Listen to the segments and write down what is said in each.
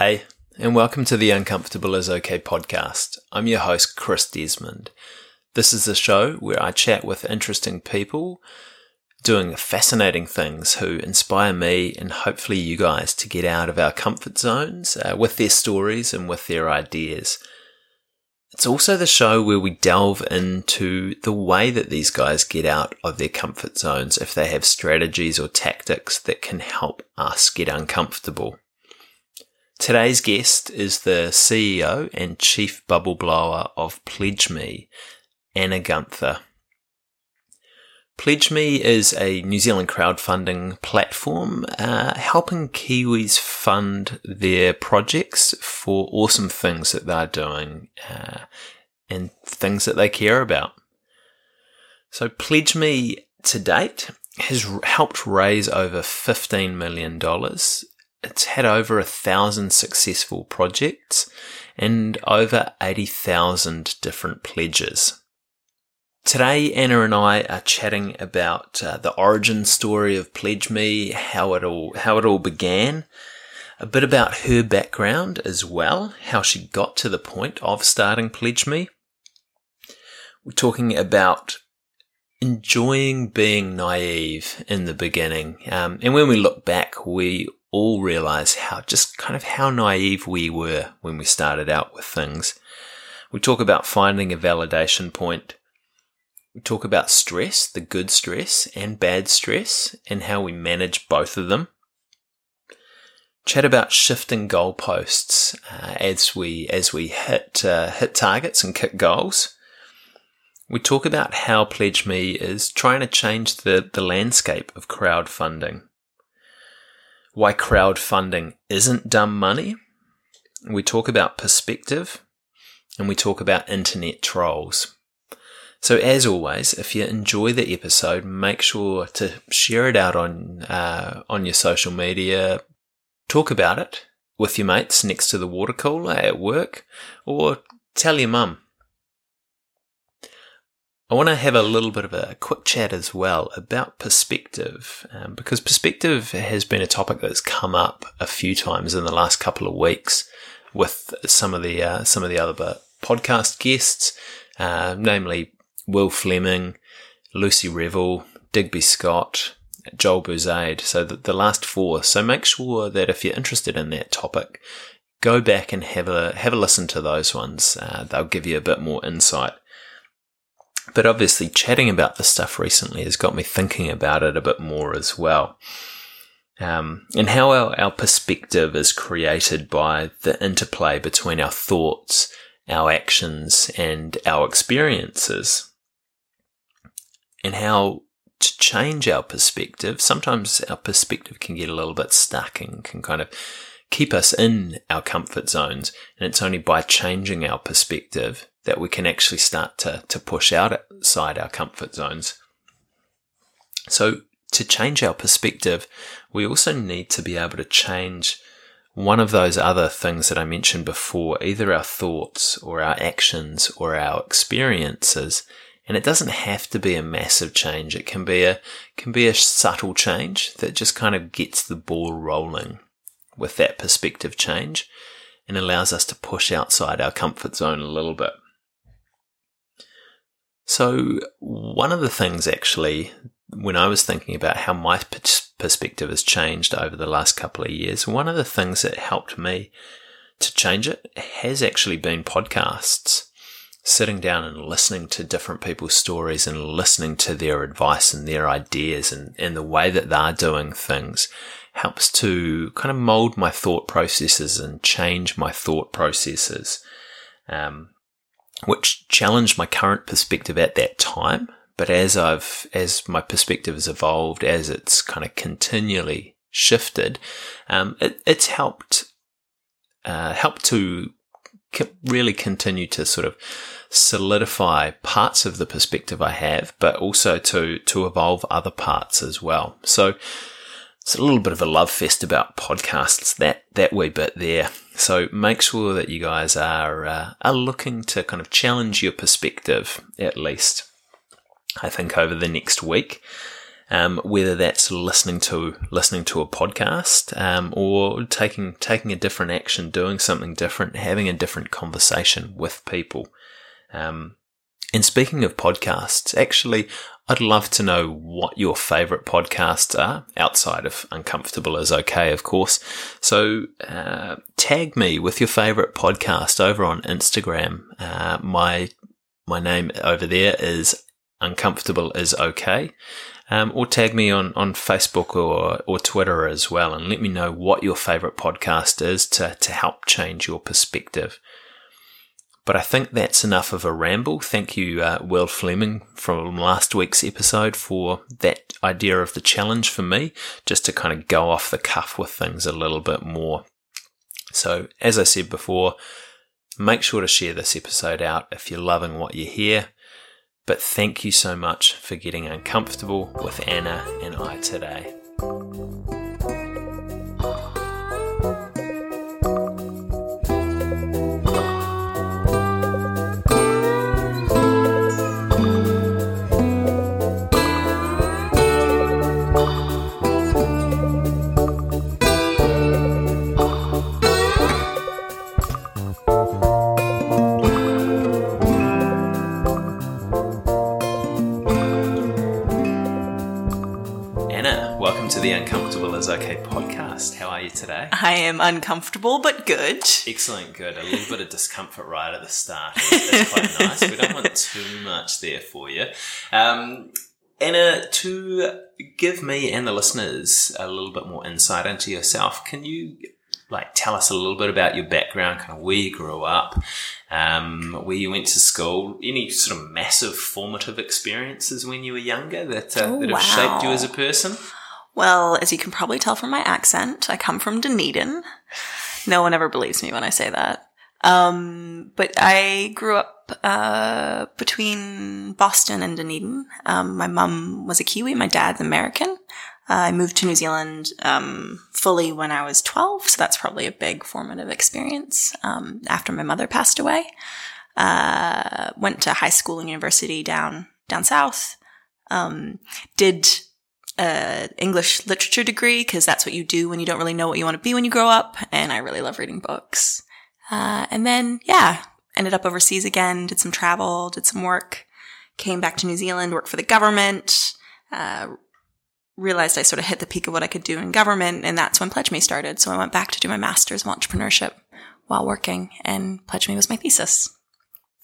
Hey, and welcome to the Uncomfortable is Okay podcast. I'm your host, Chris Desmond. This is a show where I chat with interesting people doing fascinating things who inspire me and hopefully you guys to get out of our comfort zones uh, with their stories and with their ideas. It's also the show where we delve into the way that these guys get out of their comfort zones if they have strategies or tactics that can help us get uncomfortable. Today's guest is the CEO and chief bubble blower of PledgeMe, Anna Guenther. PledgeMe is a New Zealand crowdfunding platform uh, helping Kiwis fund their projects for awesome things that they're doing uh, and things that they care about. So, PledgeMe to date has helped raise over $15 million. It's had over a thousand successful projects and over 80,000 different pledges. Today, Anna and I are chatting about uh, the origin story of Pledge Me, how it all how it all began, a bit about her background as well, how she got to the point of starting Pledge Me. We're talking about enjoying being naive in the beginning, um, and when we look back, we all realize how just kind of how naive we were when we started out with things. We talk about finding a validation point we talk about stress, the good stress and bad stress, and how we manage both of them. Chat about shifting goalposts uh, as we as we hit uh, hit targets and kick goals. We talk about how Pledge Me is trying to change the, the landscape of crowdfunding. Why crowdfunding isn't dumb money. We talk about perspective and we talk about internet trolls. So, as always, if you enjoy the episode, make sure to share it out on uh, on your social media. Talk about it with your mates next to the water cooler at work, or tell your mum. I want to have a little bit of a quick chat as well about perspective, um, because perspective has been a topic that's come up a few times in the last couple of weeks with some of the uh, some of the other podcast guests, uh, namely Will Fleming, Lucy Revel, Digby Scott, Joel Buzade. So the, the last four. So make sure that if you're interested in that topic, go back and have a have a listen to those ones. Uh, they'll give you a bit more insight. But obviously, chatting about this stuff recently has got me thinking about it a bit more as well. Um, and how our, our perspective is created by the interplay between our thoughts, our actions, and our experiences and how to change our perspective. Sometimes our perspective can get a little bit stuck and can kind of keep us in our comfort zones. And it's only by changing our perspective that we can actually start to, to push outside our comfort zones. So to change our perspective, we also need to be able to change one of those other things that I mentioned before, either our thoughts or our actions or our experiences and it doesn't have to be a massive change. It can be a can be a subtle change that just kind of gets the ball rolling with that perspective change and allows us to push outside our comfort zone a little bit. So, one of the things actually, when I was thinking about how my perspective has changed over the last couple of years, one of the things that helped me to change it has actually been podcasts. Sitting down and listening to different people's stories and listening to their advice and their ideas and, and the way that they're doing things helps to kind of mold my thought processes and change my thought processes, um, which challenged my current perspective at that time. But as I've, as my perspective has evolved, as it's kind of continually shifted, um, it, it's helped, uh, helped to really continue to sort of solidify parts of the perspective I have, but also to, to evolve other parts as well. So it's a little bit of a love fest about podcasts, that, that wee bit there. So make sure that you guys are, uh, are looking to kind of challenge your perspective at least. I think over the next week. Um, whether that's listening to listening to a podcast um, or taking taking a different action, doing something different, having a different conversation with people. Um, and speaking of podcasts, actually, I'd love to know what your favorite podcasts are outside of Uncomfortable is okay, of course. So, uh, tag me with your favorite podcast over on Instagram. Uh, my, my name over there is Uncomfortable is okay. Um, or tag me on, on Facebook or, or Twitter as well and let me know what your favorite podcast is to, to help change your perspective. But I think that's enough of a ramble. Thank you, uh, Will Fleming, from last week's episode for that idea of the challenge for me, just to kind of go off the cuff with things a little bit more. So, as I said before, make sure to share this episode out if you're loving what you hear. But thank you so much for getting uncomfortable with Anna and I today. I am uncomfortable, but good. Excellent, good. A little bit of discomfort right at the start. That's quite nice. We don't want too much there for you. Um, Anna, to give me and the listeners a little bit more insight into yourself, can you like tell us a little bit about your background, kind of where you grew up, um, where you went to school, any sort of massive formative experiences when you were younger that, uh, oh, that have wow. shaped you as a person? Well, as you can probably tell from my accent, I come from Dunedin. No one ever believes me when I say that. Um, but I grew up uh, between Boston and Dunedin. Um, my mum was a Kiwi, my dad's American. Uh, I moved to New Zealand um, fully when I was 12, so that's probably a big formative experience um, after my mother passed away. Uh, went to high school and university down down south. Um, did English literature degree because that's what you do when you don't really know what you want to be when you grow up. And I really love reading books. Uh, and then, yeah, ended up overseas again, did some travel, did some work, came back to New Zealand, worked for the government, uh, realized I sort of hit the peak of what I could do in government. And that's when Pledge Me started. So I went back to do my master's of entrepreneurship while working and Pledge Me was my thesis.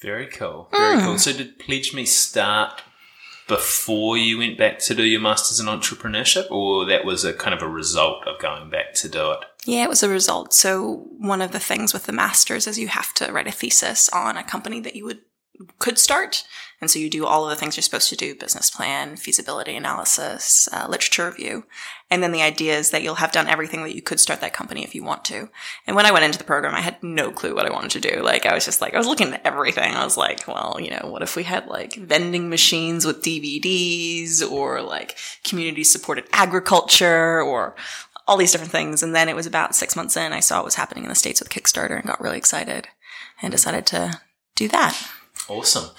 Very cool. Very mm. cool. So did Pledge Me start before you went back to do your master's in entrepreneurship, or that was a kind of a result of going back to do it? Yeah, it was a result. So one of the things with the master's is you have to write a thesis on a company that you would could start. And so you do all of the things you're supposed to do business plan, feasibility analysis, uh, literature review. And then the idea is that you'll have done everything that you could start that company if you want to. And when I went into the program, I had no clue what I wanted to do. Like, I was just like, I was looking at everything. I was like, well, you know, what if we had like vending machines with DVDs or like community supported agriculture or all these different things. And then it was about six months in, I saw what was happening in the States with Kickstarter and got really excited and decided to do that. Awesome.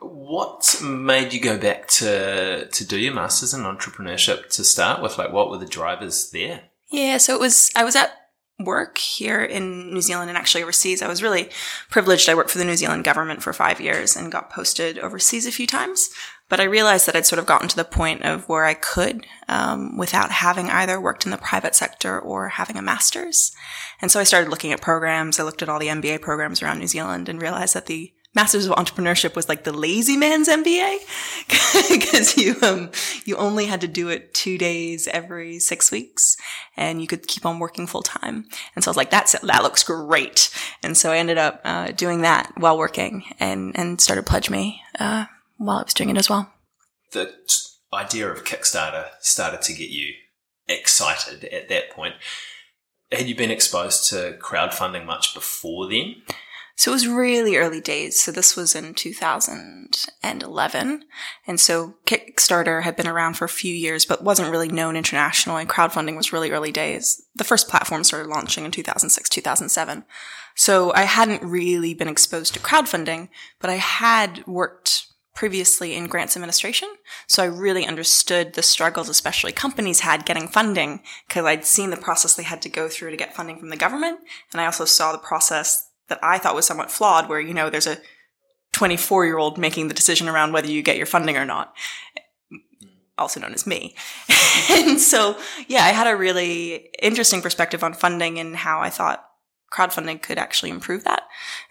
What made you go back to to do your masters in entrepreneurship to start with? Like, what were the drivers there? Yeah, so it was. I was at work here in New Zealand and actually overseas. I was really privileged. I worked for the New Zealand government for five years and got posted overseas a few times. But I realized that I'd sort of gotten to the point of where I could, um, without having either worked in the private sector or having a master's. And so I started looking at programs. I looked at all the MBA programs around New Zealand and realized that the Masters of Entrepreneurship was like the lazy man's MBA because you um you only had to do it two days every six weeks, and you could keep on working full time. And so I was like, that's that looks great. And so I ended up uh, doing that while working, and and started Pledge Me uh, while I was doing it as well. The idea of Kickstarter started to get you excited at that point. Had you been exposed to crowdfunding much before then? So it was really early days. So this was in 2011. And so Kickstarter had been around for a few years, but wasn't really known internationally. Crowdfunding was really early days. The first platform started launching in 2006, 2007. So I hadn't really been exposed to crowdfunding, but I had worked previously in grants administration. So I really understood the struggles, especially companies had getting funding because I'd seen the process they had to go through to get funding from the government. And I also saw the process that I thought was somewhat flawed where, you know, there's a 24 year old making the decision around whether you get your funding or not. Also known as me. and so, yeah, I had a really interesting perspective on funding and how I thought crowdfunding could actually improve that.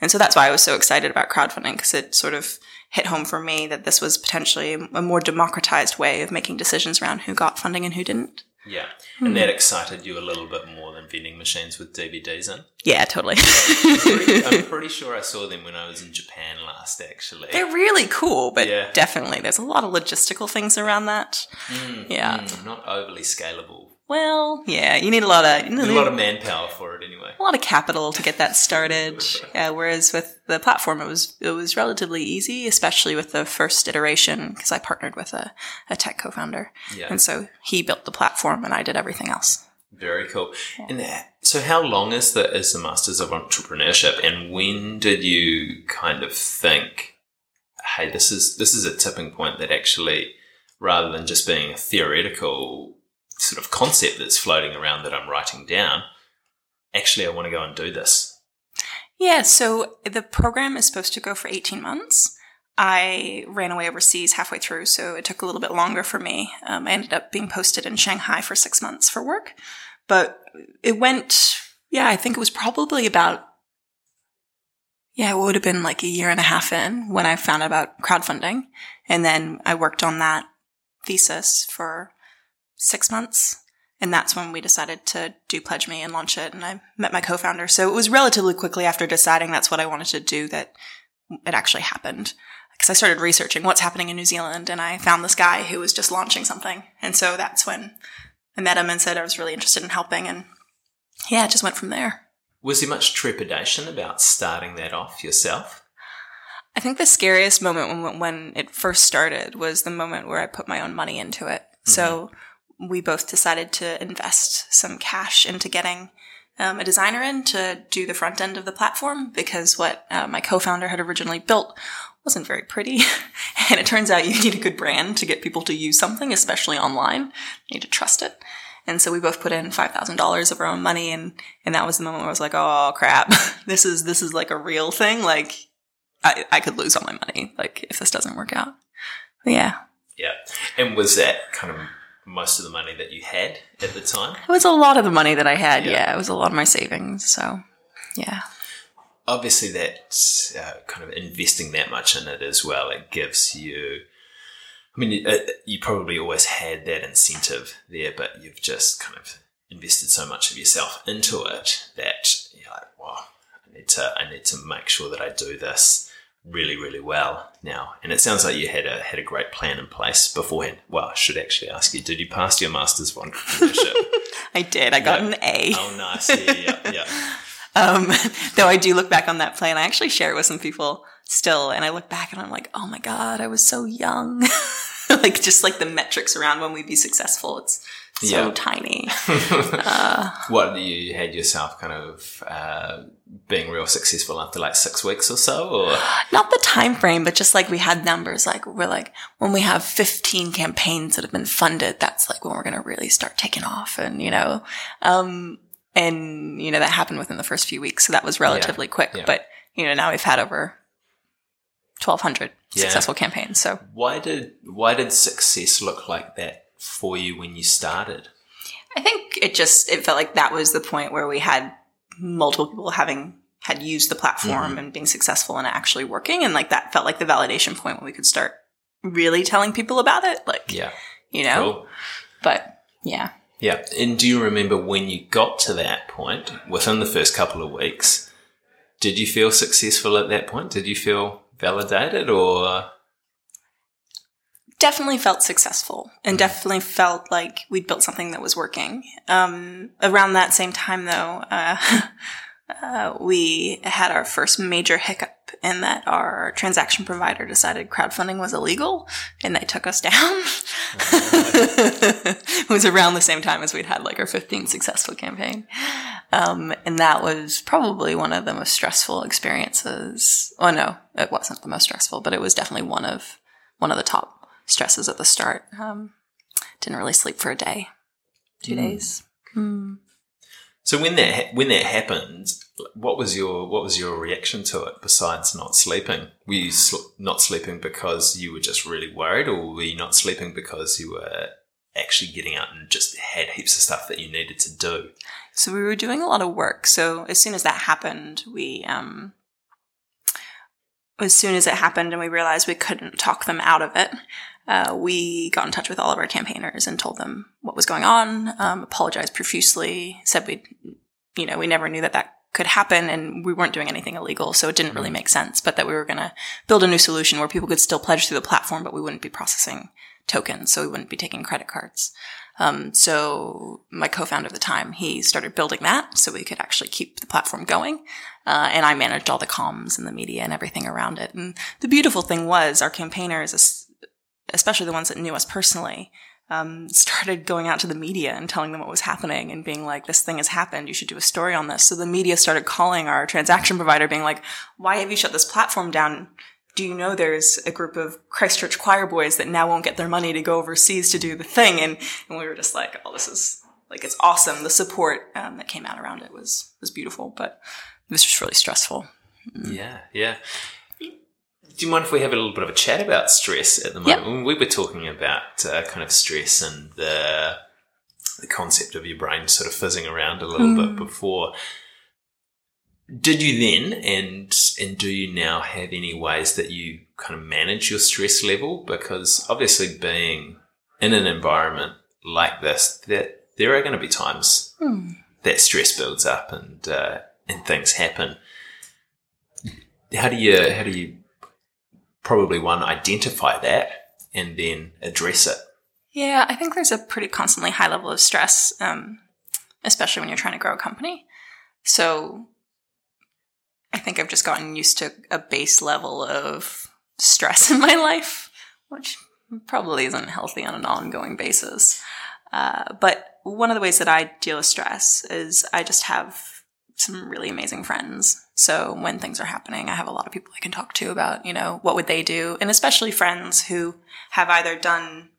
And so that's why I was so excited about crowdfunding because it sort of hit home for me that this was potentially a more democratized way of making decisions around who got funding and who didn't. Yeah. And that excited you a little bit more than vending machines with DVDs in? Yeah, totally. I'm, pretty, I'm pretty sure I saw them when I was in Japan last, actually. They're really cool, but Yeah. definitely there's a lot of logistical things around that. Mm, Yeah. mm, not overly scalable. Well, yeah, you need a lot of you need a lot of manpower for it anyway. a lot of capital to get that started. Yeah, whereas with the platform, it was it was relatively easy, especially with the first iteration because I partnered with a, a tech co-founder, Yeah. and so he built the platform and I did everything else. Very cool. And uh, so, how long is the is the Masters of Entrepreneurship, and when did you kind of think, "Hey, this is this is a tipping point that actually, rather than just being a theoretical sort of concept that's floating around that I'm writing down, actually, I want to go and do this." Yeah, so the program is supposed to go for 18 months. I ran away overseas halfway through, so it took a little bit longer for me. Um, I ended up being posted in Shanghai for six months for work, but it went, yeah, I think it was probably about, yeah, it would have been like a year and a half in when I found out about crowdfunding. And then I worked on that thesis for six months. And that's when we decided to do Pledge Me and launch it. And I met my co-founder. So it was relatively quickly after deciding that's what I wanted to do that it actually happened. Because I started researching what's happening in New Zealand and I found this guy who was just launching something. And so that's when I met him and said I was really interested in helping. And yeah, it just went from there. Was there much trepidation about starting that off yourself? I think the scariest moment when, when it first started was the moment where I put my own money into it. So mm-hmm. We both decided to invest some cash into getting um, a designer in to do the front end of the platform because what uh, my co-founder had originally built wasn't very pretty. and it turns out you need a good brand to get people to use something, especially online. You need to trust it. And so we both put in five thousand dollars of our own money, and and that was the moment where I was like, "Oh crap, this is this is like a real thing. Like, I I could lose all my money. Like if this doesn't work out." But yeah, Yeah. And was that kind of most of the money that you had at the time? it was a lot of the money that I had. Yeah. Yeah, it was a lot of my savings. So, yeah, obviously that uh, kind of investing that much in it as well it gives you i mean you, uh, you probably always had that incentive there but you've just kind of invested so much of yourself into it that you're like wow i need to i need to make sure that i do this really really well now and it sounds like you had a had a great plan in place beforehand well i should actually ask you did you pass your masters of entrepreneurship I did. I got Yeah. an A. oh nice yeah yeah yeah Um, though I do look back on that plan, I actually share it with some people still, and I look back and I'm like, oh my god, I was so young. like just like the metrics around when we'd be successful, it's so Yeah. tiny. what you had yourself kind of uh, being real successful after like six weeks or so, or Not the time frame, but just like we had numbers. Like we're like when we have 15 campaigns that have been funded, that's like when we're going to really start taking off, and you know, um, and you know that happened within the first few weeks, so that was relatively quick. yeah. But you know now we've had over 1,200 Yeah. successful campaigns, so. why did why did success look like that for you when you started? I think it just it felt like that was the point where we had multiple people having had used the platform Mhm. and being successful and actually working and like that felt like the validation point when we could start really telling people about it like Yeah, you know cool. but yeah Yeah, and do you remember when you got to that point within the first couple of weeks? Did you feel successful at that point? Did you feel validated, or definitely felt successful and definitely felt like we'd built something that was working um around that same time though uh Uh, we had our first major hiccup in that our transaction provider decided crowdfunding was illegal and they took us down. it was around the same time as we'd had like our 15 successful campaign. Um, and that was probably one of the most stressful experiences. Oh no, it wasn't the most stressful, but it was definitely one of one of the top stresses at the start. Um, didn't really sleep for a day, two days. Mm. So when that ha- when that happened, what was your what was your reaction to it besides not sleeping? Were you sl- not sleeping because you were just really worried, or were you not sleeping because you were actually getting out and just had heaps of stuff that you needed to do? So we were doing a lot of work. So as soon as that happened, we um, as soon as it happened and we realized we couldn't talk them out of it, uh, we got in touch with all of our campaigners and told them what was going on, um, apologized profusely, said we, you know, we never knew that that could happen and we weren't doing anything illegal, so it didn't really make sense, but that we were going to build a new solution where people could still pledge through the platform, but we wouldn't be processing tokens, so we wouldn't be taking credit cards. Um, so my co-founder at the time, he started building that so we could actually keep the platform going. Uh, and I managed all the comms and the media and everything around it. And the beautiful thing was our campaigners, especially the ones that knew us personally, um, started going out to the media and telling them what was happening and being like, this thing has happened. You should do a story on this. So the media started calling our transaction provider being like, why have you shut this platform down? do you know there's a group of Christchurch choir boys that now won't get their money to go overseas to do the thing? And, and we were just like, oh, this is like, it's awesome. The support um, that came out around it was, was beautiful, but it was just really stressful. Mm. Yeah. Yeah. Do you mind if we have a little bit of a chat about stress at the moment? Yep. We were talking about uh, kind of stress and the, the concept of your brain sort of fizzing around a little mm. bit before did you then and and do you now have any ways that you kind of manage your stress level because obviously being in an environment like this that there are going to be times hmm. that stress builds up and uh, and things happen how do you how do you probably one identify that and then address it yeah i think there's a pretty constantly high level of stress um, especially when you're trying to grow a company so I think I've just gotten used to a base level of stress in my life, which probably isn't healthy on an ongoing basis. Uh, but one of the ways that I deal with stress is I just have some really amazing friends. So when things are happening, I have a lot of people I can talk to about, you know, what would they do? And especially friends who have either done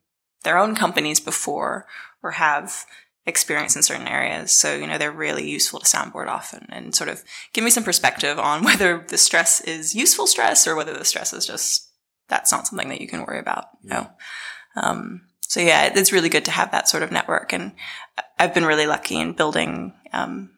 their own companies before or have experience in certain areas. So, you know, they're really useful to soundboard often and sort of give me some perspective on whether the stress is useful stress or whether the stress is just, that's not something that you can worry about. You know? Um, so yeah, it's really good to have that sort of network. And I've been really lucky in building, um,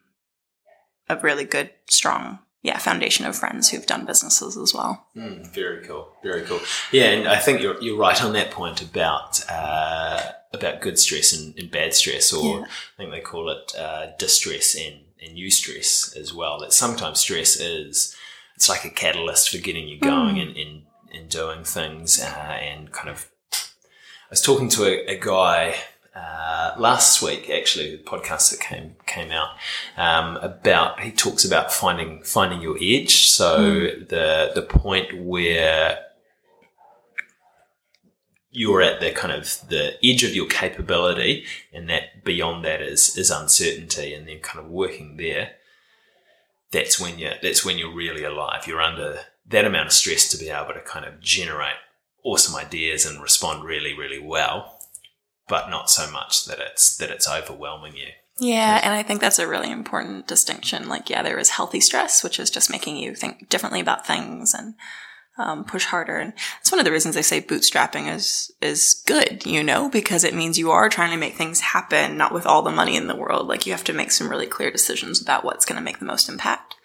a really good, strong yeah, foundation of friends who've done businesses as well. Mm, very cool, very cool. Yeah, and I think you're you're right on that point about uh, about good stress and, and bad stress, or yeah. I think they call it uh, distress and and eustress as well. That sometimes stress is it's like a catalyst for getting you going mm. and, and and doing things, uh, and kind of. I was talking to a, a guy uh, last week, actually, the podcast that came came out um, about he talks about finding finding your edge. So mm. the the point where you're at the kind of the edge of your capability, and that beyond that is is uncertainty, and then kind of working there. That's when you that's when you're really alive. You're under that amount of stress to be able to kind of generate awesome ideas and respond really really well but not so much that it's that it's overwhelming you. Yeah, and I think that's a really important distinction. Like, yeah, there is healthy stress, which is just making you think differently about things and um, push harder. And it's one of the reasons they say bootstrapping is is good, you know, because it means you are trying to make things happen, not with all the money in the world. Like, you have to make some really clear decisions about what's going to make the most impact.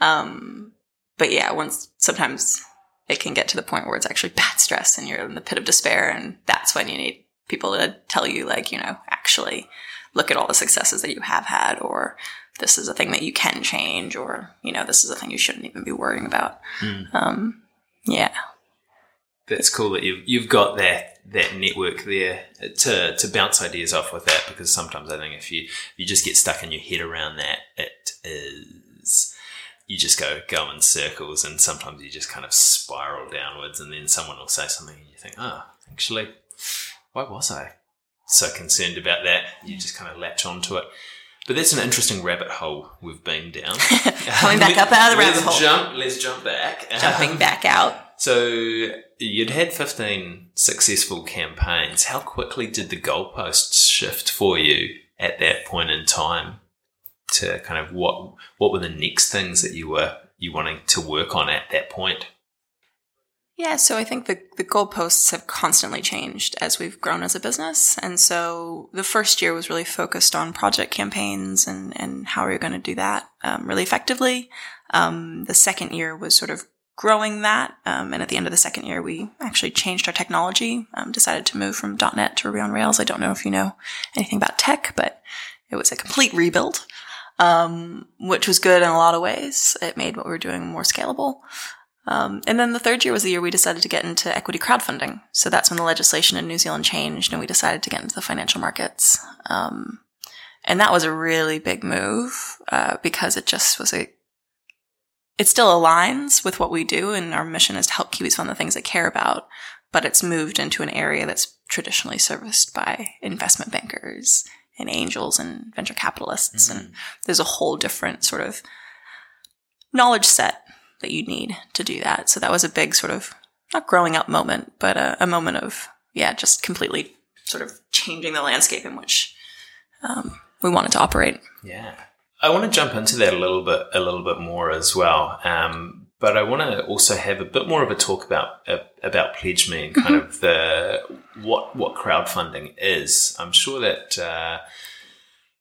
Um, but yeah, once sometimes it can get to the point where it's actually bad stress and you're in the pit of despair, and that's when you need people to tell you like, you know, actually look at all the successes that you have had or this is a thing that you can change or, you know, this is a thing you shouldn't even be worrying about. Mm. Um, yeah. That's cool that you've, you've got that, that network there to, to bounce ideas off with that because sometimes I think if you, you just get stuck in your head around that, it is, you just go, go in circles and sometimes you just kind of spiral downwards and then someone will say something and you think, oh, actually, why was I so concerned about that? You just kind of latch onto it. But that's an interesting rabbit hole we've been down. Coming back up out of the rabbit let's hole. Jump, let's jump back. Jumping um, back out. So you'd had 15 successful campaigns. How quickly did the goalposts shift for you at that point in time to kind of what what were the next things that you were you wanting to work on at that point? Yeah, so I think the, the goalposts have constantly changed as we've grown as a business. And so the first year was really focused on project campaigns and, and how are we going to do that um, really effectively. Um, the second year was sort of growing that. Um, and at the end of the second year, we actually changed our technology, um, decided to move from .NET to Ruby on Rails. I don't know if you know anything about tech, but it was a complete rebuild, um, which was good in a lot of ways. It made what we were doing more scalable. Um, and then the third year was the year we decided to get into equity crowdfunding. So that's when the legislation in New Zealand changed and we decided to get into the financial markets. Um, and that was a really big move uh, because it just was a it still aligns with what we do and our mission is to help Kiwis fund the things they care about, but it's moved into an area that's traditionally serviced by investment bankers and angels and venture capitalists. Mm-hmm. And there's a whole different sort of knowledge set that you need to do that. So that was a big sort of not growing up moment, but a, a moment of yeah, just completely sort of changing the landscape in which um, we wanted to operate. Yeah, I want to jump into that a little bit, a little bit more as well. Um, but I want to also have a bit more of a talk about uh, about Pledge Me and kind mm-hmm. of the what what crowdfunding is. I'm sure that uh,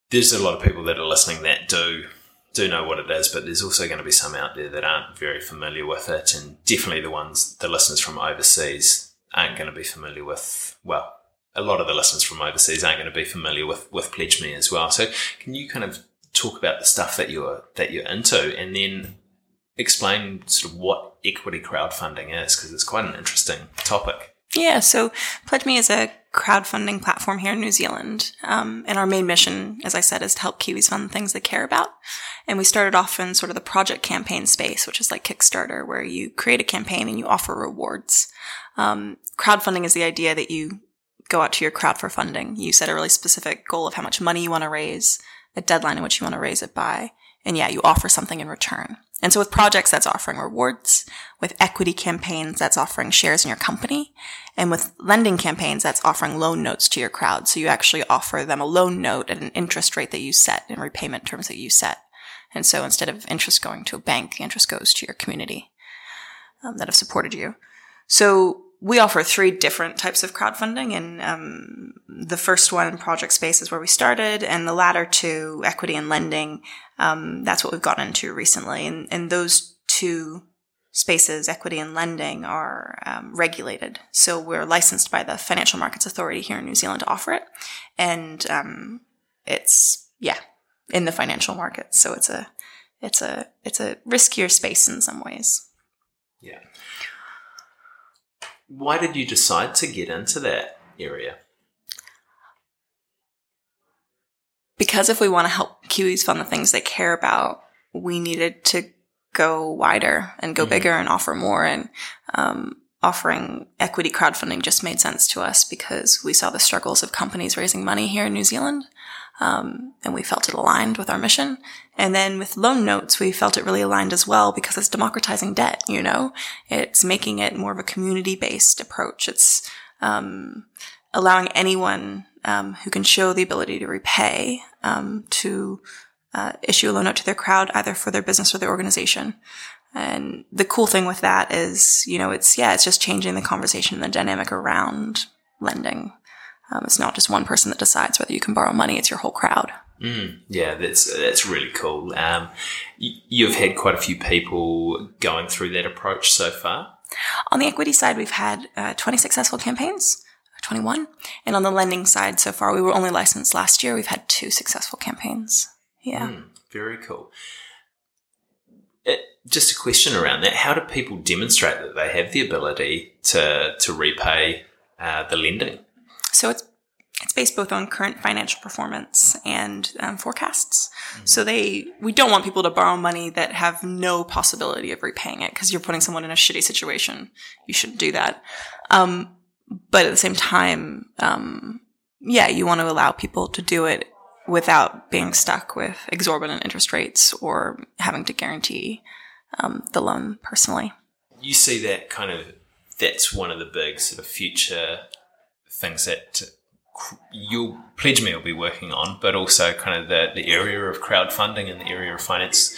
there's a lot of people that are listening that do do know what it is, but there's also going to be some out there that aren't very familiar with it, and definitely the ones the listeners from overseas aren't going to be familiar with. Well, a lot of the listeners from overseas aren't going to be familiar with with Pledge Me as well. So, can you kind of talk about the stuff that you're that you're into, and then explain sort of what equity crowdfunding is because it's quite an interesting topic. Yeah, so Pledge Me is a crowdfunding platform here in New Zealand. Um, and our main mission, as I said, is to help Kiwis fund things they care about. And we started off in sort of the project campaign space, which is like Kickstarter, where you create a campaign and you offer rewards. Um, crowdfunding is the idea that you go out to your crowd for funding. You set a really specific goal of how much money you want to raise, a deadline in which you want to raise it by. And yeah, you offer something in return. And so with projects, that's offering rewards. With equity campaigns, that's offering shares in your company. And with lending campaigns, that's offering loan notes to your crowd. So you actually offer them a loan note at an interest rate that you set and repayment terms that you set. And so instead of interest going to a bank, the interest goes to your community um, that have supported you. So we offer three different types of crowdfunding, and um, the first one, project space, is where we started, and the latter two, equity and lending, um, that's what we've gotten into recently. And, and those two spaces, equity and lending, are um, regulated. So we're licensed by the Financial Markets Authority here in New Zealand to offer it, and um, it's yeah in the financial markets. So it's a it's a it's a riskier space in some ways. Yeah. Why did you decide to get into that area? Because if we want to help Kiwis fund the things they care about, we needed to go wider and go mm-hmm. bigger and offer more. And um, offering equity crowdfunding just made sense to us because we saw the struggles of companies raising money here in New Zealand. Um, and we felt it aligned with our mission. And then with loan notes, we felt it really aligned as well because it's democratizing debt, you know? It's making it more of a community based approach. It's, um, allowing anyone, um, who can show the ability to repay, um, to, uh, issue a loan note to their crowd, either for their business or their organization. And the cool thing with that is, you know, it's, yeah, it's just changing the conversation and the dynamic around lending. Um, it's not just one person that decides whether you can borrow money; it's your whole crowd. Mm, yeah, that's that's really cool. Um, you've had quite a few people going through that approach so far. On the equity side, we've had uh, 20 successful campaigns, 21, and on the lending side, so far we were only licensed last year. We've had two successful campaigns. Yeah, mm, very cool. It, just a question around that: How do people demonstrate that they have the ability to to repay uh, the lending? So it's it's based both on current financial performance and um, forecasts. Mm-hmm. So they we don't want people to borrow money that have no possibility of repaying it because you're putting someone in a shitty situation. You shouldn't do that. Um, but at the same time, um, yeah, you want to allow people to do it without being stuck with exorbitant interest rates or having to guarantee um, the loan personally. you see that kind of that's one of the big sort of future things that you'll pledge me will be working on, but also kind of the, the area of crowdfunding and the area of finance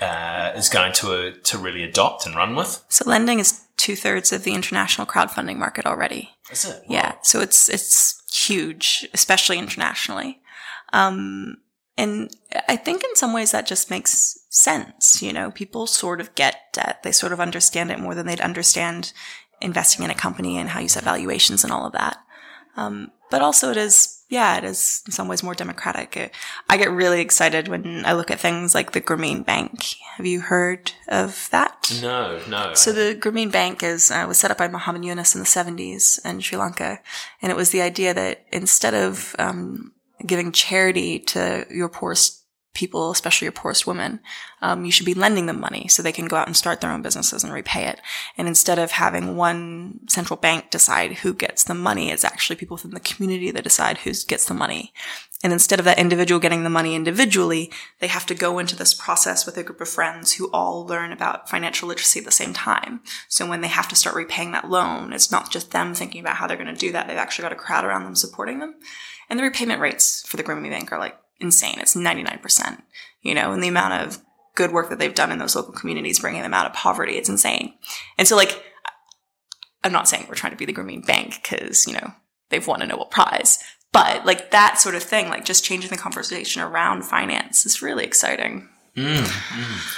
uh, is going to uh, to really adopt and run with. So lending is two thirds of the international crowdfunding market already. Is it? Wow. Yeah, so it's it's huge, especially internationally. Um, and I think in some ways that just makes sense. You know, people sort of get debt. They sort of understand it more than they'd understand investing in a company and how you set valuations and all of that. Um, but also it is, yeah, it is in some ways more democratic. It, I get really excited when I look at things like the Grameen Bank. Have you heard of that? No, no. So the Grameen Bank is uh, was set up by Muhammad Yunus in the 70s in Sri Lanka, and it was the idea that instead of um, giving charity to your poorest people, especially your poorest women, um, you should be lending them money so they can go out and start their own businesses and repay it. And instead of having one central bank decide who gets the money, it's actually people within the community that decide who gets the money. And instead of that individual getting the money individually, they have to go into this process with a group of friends who all learn about financial literacy at the same time. So when they have to start repaying that loan, it's not just them thinking about how they're going to do that. They've actually got a crowd around them supporting them. And the repayment rates for the Grameen Bank are like insane. It's 99%, you know, and the amount of good work that they've done in those local communities, bringing them out of poverty, it's insane. And so like, I'm not saying we're trying to be the Grameen Bank because, you know, they've won a Nobel Prize, but like that sort of thing, like just changing the conversation around finance is really exciting. Mm, mm.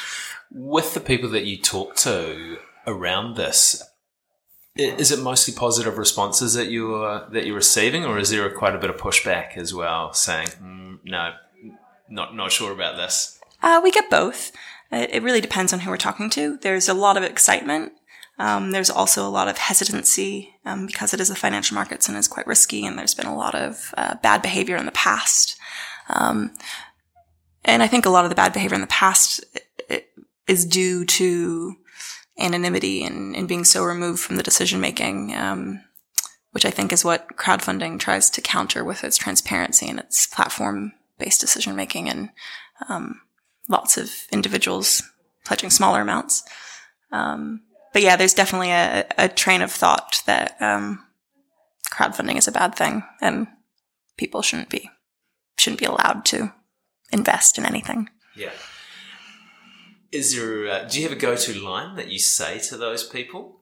With the people that you talk to around this, is it mostly positive responses that you're that you're receiving, or is there quite a bit of pushback as well, saying mm, no, not not sure about this? Uh, we get both. It really depends on who we're talking to. There's a lot of excitement. Um, there's also a lot of hesitancy um, because it is the financial markets and is quite risky, and there's been a lot of uh, bad behavior in the past. Um, and I think a lot of the bad behavior in the past is due to anonymity and, and being so removed from the decision making, um, which I think is what crowdfunding tries to counter with its transparency and its platform based decision making and um, lots of individuals pledging smaller amounts. Um, but yeah, there's definitely a, a train of thought that um, crowdfunding is a bad thing and people shouldn't be shouldn't be allowed to invest in anything. Yeah. Is there? Uh, do you have a go-to line that you say to those people?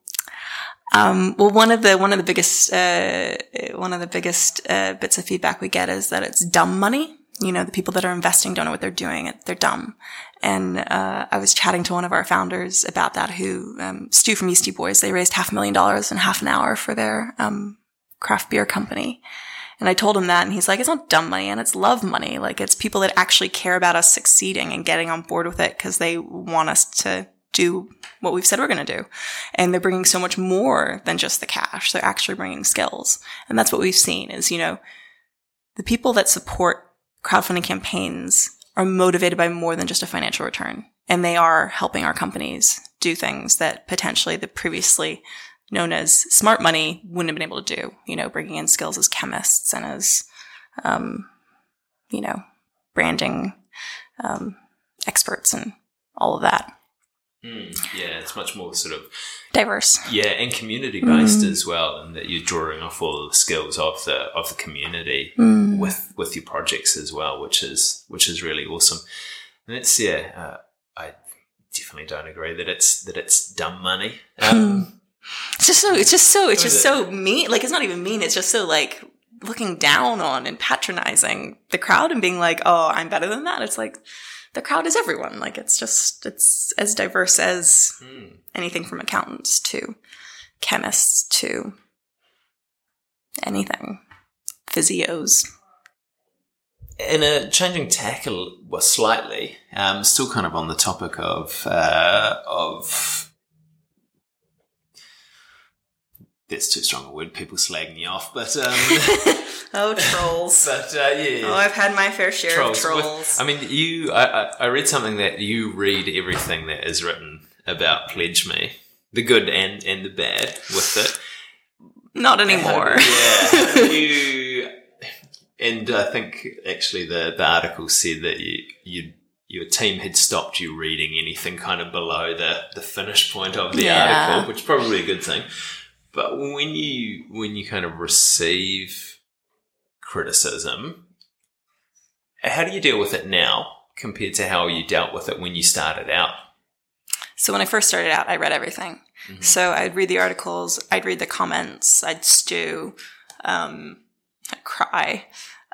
Um, well, one of the one of the biggest uh, one of the biggest uh, bits of feedback we get is that it's dumb money. You know, the people that are investing don't know what they're doing. They're dumb. And uh, I was chatting to one of our founders about that. Who um, Stu from Yeastie Boys? They raised half a million dollars in half an hour for their um, craft beer company. And I told him that, and he's like, it's not dumb money, and it's love money. Like, it's people that actually care about us succeeding and getting on board with it because they want us to do what we've said we're going to do. And they're bringing so much more than just the cash. They're actually bringing skills. And that's what we've seen is, you know, the people that support crowdfunding campaigns are motivated by more than just a financial return. And they are helping our companies do things that potentially the previously known as smart money wouldn't have been able to do, you know, bringing in skills as chemists and as, um, you know, branding um, experts and all of that. Mm, yeah, it's much more sort of diverse. Yeah, and community based mm. as well, and that you're drawing off all the skills of the of the community mm. with with your projects as well, which is which is really awesome. And it's yeah, uh, I definitely don't agree that it's that it's dumb money. Um, it's just so. It's just so. It's just so mean. Like it's not even mean. It's just so like looking down on and patronizing the crowd and being like, "Oh, I'm better than that." It's like the crowd is everyone. Like it's just it's as diverse as mm. anything from accountants to chemists to anything, physios. In a changing tack, well, slightly, um, still kind of on the topic of uh, of that's too strong a word. People slag me off, but um, oh, trolls. But uh, yeah, oh, I've had my fair share trolls. of trolls. With, I mean, you. I, I read something that you read everything that is written about Pledge Me, the good and and the bad with it. Not anymore. yeah, you. And I think actually the the article said that you you your team had stopped you reading anything kind of below the, the finish point of the Yeah. article, which is probably a good thing. But when you when you kind of receive criticism, how do you deal with it now compared to how you dealt with it when you started out? So when I first started out, I read everything. Mhm. So I'd read the articles, I'd read the comments, I'd stew, um, I'd cry.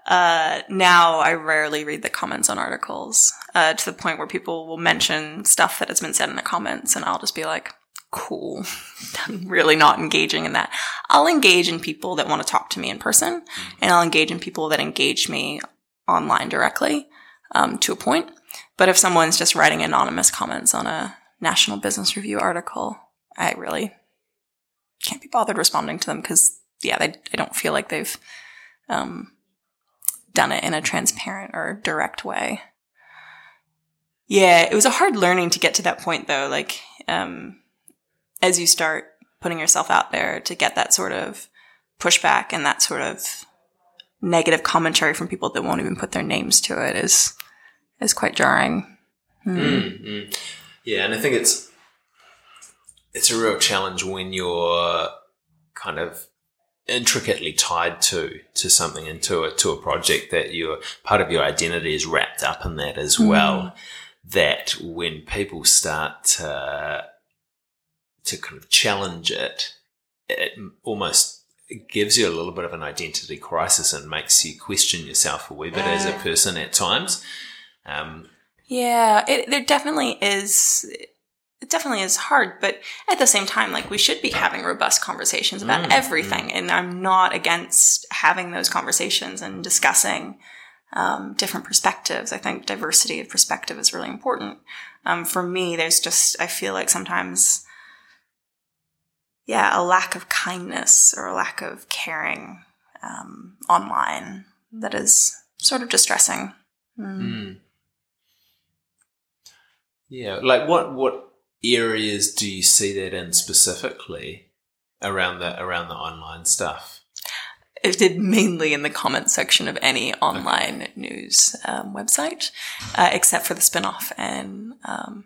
Uh, now I rarely read the comments on articles uh, to the point where people will mention stuff that has been said in the comments, and I'll just be like, "Cool." I'm really not engaging in that. I'll engage in people that want to talk to me in person, and I'll engage in people that engage me online directly um, to a point. But if someone's just writing anonymous comments on a National Business Review article, I really can't be bothered responding to them because, yeah, they, I don't feel like they've um, done it in a transparent or direct way. Yeah, it was a hard learning to get to that point, though. Like, um, as you start putting yourself out there to get that sort of pushback and that sort of negative commentary from people that won't even put their names to it is is quite jarring. Hmm. Mm, mm. Yeah, and I think it's it's a real challenge when you're kind of intricately tied to to something and to a to a project that your part of your identity is wrapped up in that as well. That when people start to to kind of challenge it, it almost gives you a little bit of an identity crisis and makes you question yourself a wee bit as a person at times. Um, Yeah, it, there definitely is. It definitely is hard, but at the same time, like we should be having robust conversations about Mm, everything, and I'm not against having those conversations and discussing um, different perspectives. I think diversity of perspective is really important. Um, for me, there's just I feel like sometimes, yeah, a lack of kindness or a lack of caring um, online that is sort of distressing. Mm. Mm. Yeah, like what what areas do you see that in specifically around the around the online stuff? it did mainly in the comment section of any online news um, website, uh, except for the Spinoff and um,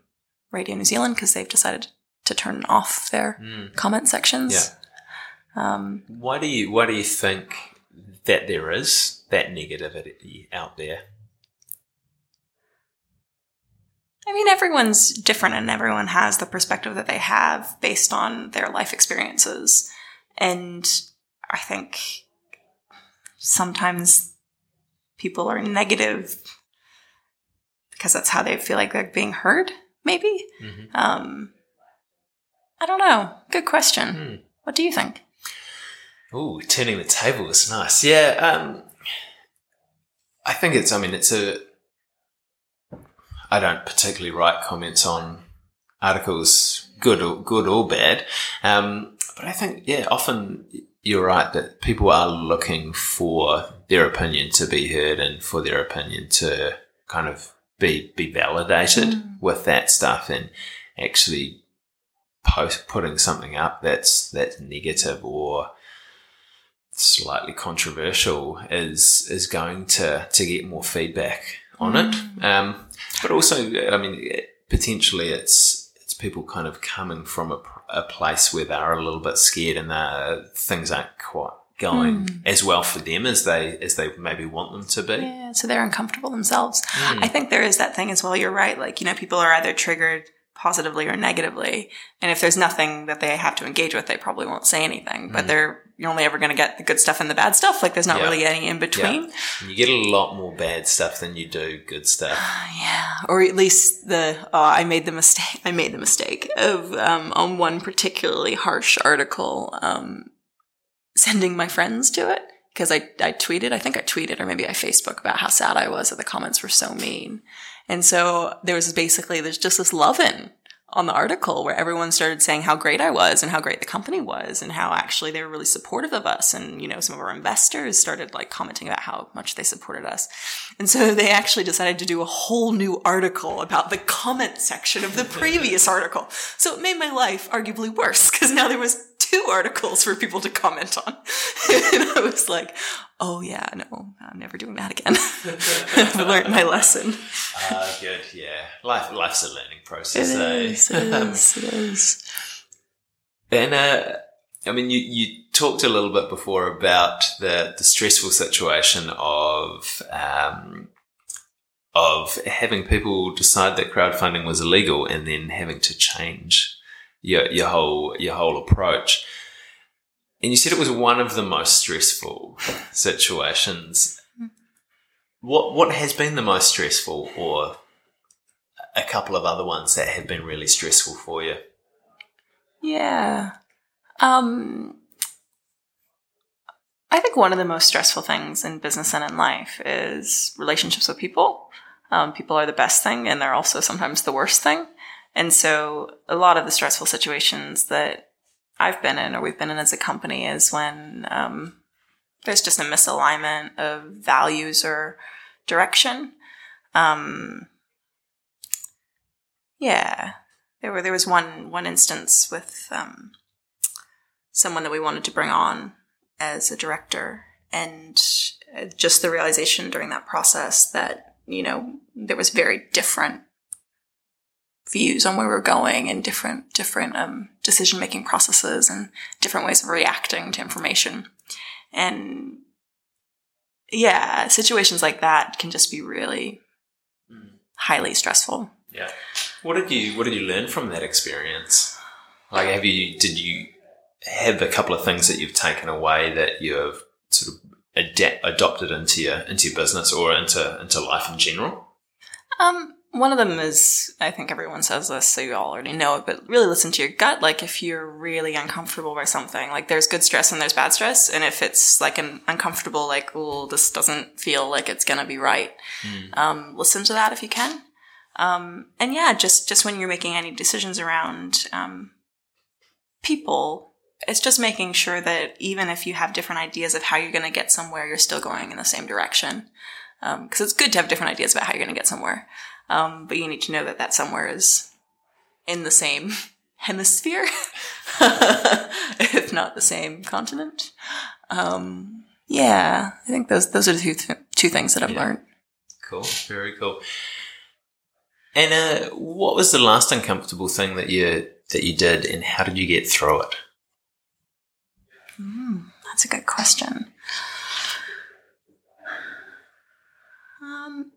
Radio New Zealand because they've decided to turn off their Mm. comment sections. Um, Why do you why do you think that there is that negativity out there? I mean, everyone's different and everyone has the perspective that they have based on their life experiences. And I think sometimes people are negative because that's how they feel like they're being heard, maybe. Mhm. Um, I don't know. Good question. Hmm. What do you think? Ooh, turning the table is nice. Yeah, um, I think it's. I mean, it's a. I don't particularly write comments on articles, good or good or bad, um, but I think yeah, often you're right that people are looking for their opinion to be heard and for their opinion to kind of be be validated Mm. with that stuff and actually post putting something up that's that's negative or slightly controversial is is going to to get more feedback on it. Um, but also, I mean, it- potentially it's it's people kind of coming from a, a place where they're a little bit scared and uh, things aren't quite going as well for them as they as they maybe want them to be. Yeah, so they're uncomfortable themselves. Mm. I think there is that thing as well. You're right. Like, you know, people are either triggered positively or negatively. And if there's nothing that they have to engage with, they probably won't say anything. But Mm. they're, you're only ever going to get the good stuff and the bad stuff. Like, there's not Yeah. really any in between. And you get a lot more bad stuff than you do good stuff. Yeah, or at least the oh, I made the mistake. I made the mistake of um, on one particularly harsh article um, sending my friends to it because I I tweeted. I think I tweeted or maybe I Facebook about how sad I was that the comments were so mean, and so there was basically there's just this loving on the article where everyone started saying how great I was and how great the company was and how actually they were really supportive of us. And you know some of our investors started like commenting about how much they supported us. And so they actually decided to do a whole new article about the comment section of the previous article. So it made my life arguably worse because now there was two articles for people to comment on. and I was like, oh yeah, no, I'm never doing that again. I've learned my lesson. Uh, good, yeah. Life, life's a learning process. It eh? is, it is, it is. And uh, I mean, you, you talked a little bit before about the, the stressful situation of um, of having people decide that crowdfunding was illegal and then having to change your your whole your whole approach. And you said it was one of the most stressful situations. What what has been the most stressful, or a couple of other ones that have been really stressful for you? Yeah. Um, I think one of the most stressful things in business and in life is relationships with people. Um, people are the best thing, and they're also sometimes the worst thing. And so, a lot of the stressful situations that I've been in, or we've been in as a company, is when um, there's just a misalignment of values or direction. Um, yeah, there were there was one one instance with um, someone that we wanted to bring on as a director, and uh, just the realization during that process that you know there was very different views on where we are going and different different um, decision making processes and different ways of reacting to information and yeah situations like that can just be really Mm. highly stressful Yeah. What did you What did you learn from that experience? Like, have you did you have a couple of things that you've taken away that you've sort of adapt, adopted into your into your business or into into life in general? Um, one of them is, I think everyone says this, so you all already know it, but really listen to your gut. Like, if you're really uncomfortable by something, like there's good stress and there's bad stress. And if it's like an uncomfortable, like, oh, this doesn't feel like it's going to be right, um, listen to that if you can. Um, and yeah, just, just when you're making any decisions around, um, people, it's just making sure that even if you have different ideas of how you're going to get somewhere, you're still going in the same direction. Um, cause it's good to have different ideas about how you're going to get somewhere. Um, but you need to know that that somewhere is in the same hemisphere, if not the same continent. Um, yeah, I think those those are the two, th- two things that I've Yeah. learned. Cool, very cool. And uh, what was the last uncomfortable thing that you that you did, and how did you get through it? That's a good question. Um,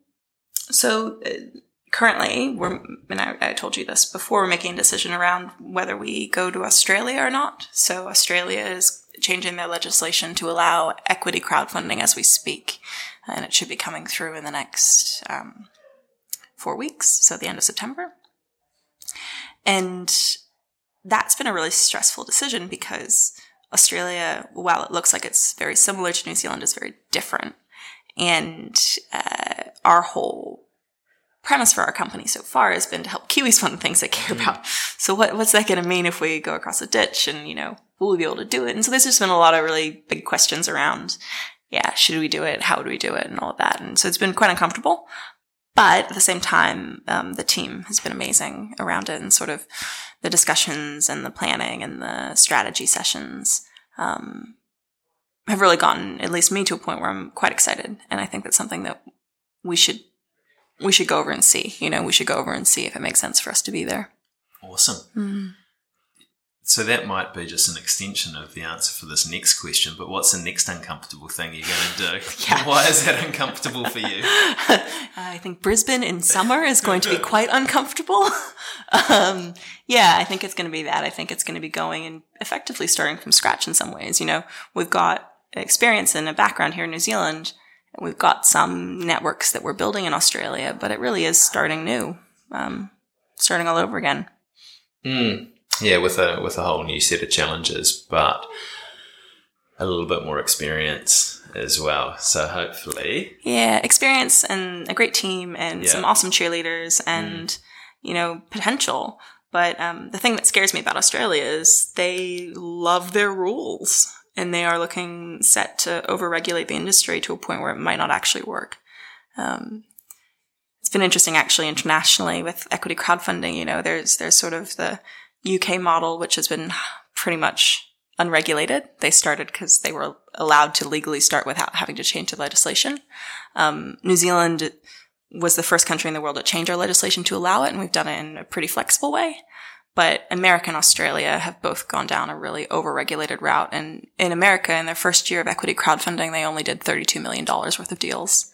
so uh, currently, we're and I, I told you this before. We're making a decision around whether we go to Australia or not. So Australia is changing their legislation to allow equity crowdfunding as we speak, and it should be coming through in the next um, four weeks, so the end of September. And that's been a really stressful decision because Australia, while it looks like it's very similar to New Zealand, is very different. And uh, our whole premise for our company so far has been to help Kiwis fund things they care about. So what, what's that going to mean if we go across a ditch and, you know, will we be able to do it? And so there's just been a lot of really big questions around, yeah, should we do it? How would we do it? And all of that. And so it's been quite uncomfortable. But at the same time, um, the team has been amazing around it and sort of the discussions and the planning and the strategy sessions um, have really gotten at least me to a point where I'm quite excited, and I think that's something that we should we should go over and see. You know, we should go over and see if it makes sense for us to be there. Awesome. So that might be just an extension of the answer for this next question. But what's the next uncomfortable thing you're going to do? Yeah. Why is that uncomfortable for you? I think Brisbane in summer is going to be quite uncomfortable. um, yeah, I think it's going to be that. I think it's going to be going and effectively starting from scratch in some ways. You know, we've got experience and a background here in New Zealand. And We've got some networks that we're building in Australia, but it really is starting new, um, starting all over again. Mm. Yeah, with a with a whole new set of challenges, but a little bit more experience as well. So hopefully, Yeah, experience and a great team and Yeah. some awesome cheerleaders and, you know, potential. But um, the thing that scares me about Australia is they love their rules and they are looking set to overregulate the industry to a point where it might not actually work. Um, it's been interesting actually internationally with equity crowdfunding. You know, there's there's sort of the UK model, which has been pretty much unregulated. They started because they were allowed to legally start without having to change the legislation. Um, New Zealand was the first country in the world to change our legislation to allow it, and we've done it in a pretty flexible way. But America and Australia have both gone down a really overregulated route. And in America, in their first year of equity crowdfunding, they only did $32 million worth of deals.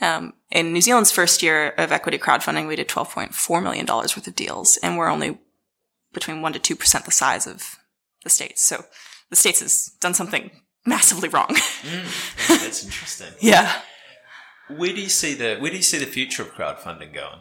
Um, in New Zealand's first year of equity crowdfunding, we did $12.4 million worth of deals, and we're only between 1% to 2% the size of the States. So the States has done something massively wrong. mm, that's interesting. yeah. Where do you see the Where do you see the future of crowdfunding going?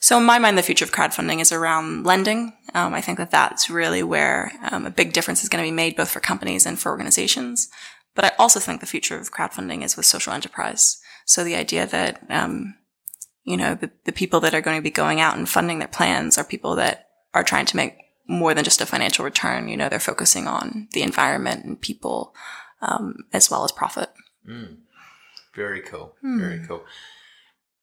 So in my mind, the future of crowdfunding is around lending. Um, I think that that's really where um, a big difference is going to be made, both for companies and for organizations. But I also think the future of crowdfunding is with social enterprise. So the idea that, um, you know, the, the people that are going to be going out and funding their plans are people that are trying to make more than just a financial return. You know, they're focusing on the environment and people, um, as well as profit. Mm. Very cool. Mm. Very cool.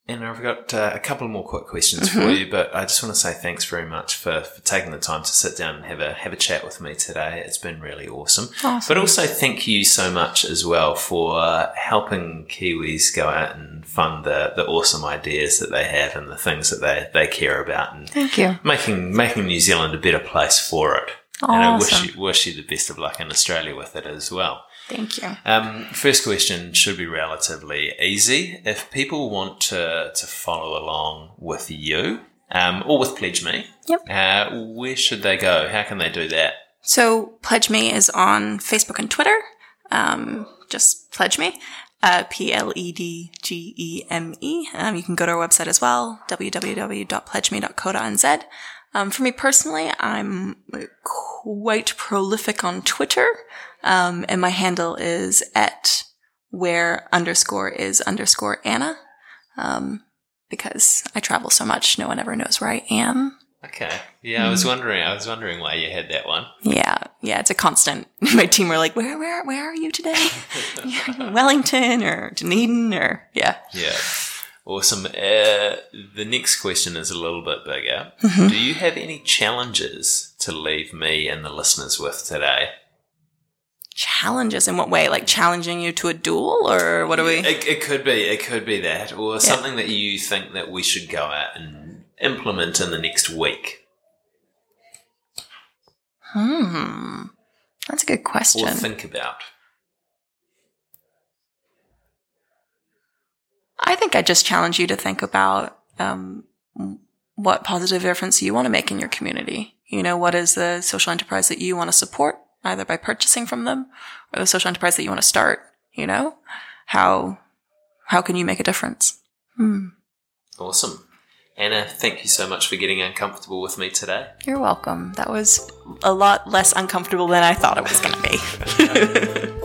And I've got uh, a couple more quick questions mm-hmm. for you, but I just want to say thanks very much for, for taking the time to sit down and have a have a chat with me today. It's been really awesome. awesome. But also thank you so much as well for uh, helping Kiwis go out and fund the, the awesome ideas that they have and the things that they, they care about and thank you. making making New Zealand a better place for it. Awesome. And I wish you wish you the best of luck in Australia with it as well. Thank you. Um, first question should be relatively easy. If people want to, to follow along with you um, or with PledgeMe, yep. Uh, where should they go? How can they do that? So PledgeMe is on Facebook and Twitter. Um, just PledgeMe. Uh, P L E D G E M E. Um, you can go to our website as well, www.pledgeme.co.nz. Um, for me personally, I'm quite prolific on Twitter. Um, and my handle is at where underscore is underscore Anna. Um, because I travel so much, no one ever knows where I am. Okay. Yeah, I was mm. wondering. I was wondering why you had that one. Yeah, yeah, it's a constant. My team were like, "Where, where, where are you today? Wellington or Dunedin or yeah." Yeah. Awesome. Uh, the next question is a little bit bigger. Mm-hmm. Do you have any challenges to leave me and the listeners with today? Challenges in what way? Like challenging you to a duel, or what are we? It, it could be. It could be that, or yeah. something that you think that we should go out and implement in the next week. Hmm, that's a good question. Or think about. I think I just challenge you to think about um, what positive difference you want to make in your community. You know, what is the social enterprise that you want to support? Either by purchasing from them or the social enterprise that you want to start, you know? How, how can you make a difference? Hmm. Awesome. Anna, thank you so much for getting uncomfortable with me today. You're welcome. That was a lot less uncomfortable than I thought it was going to be.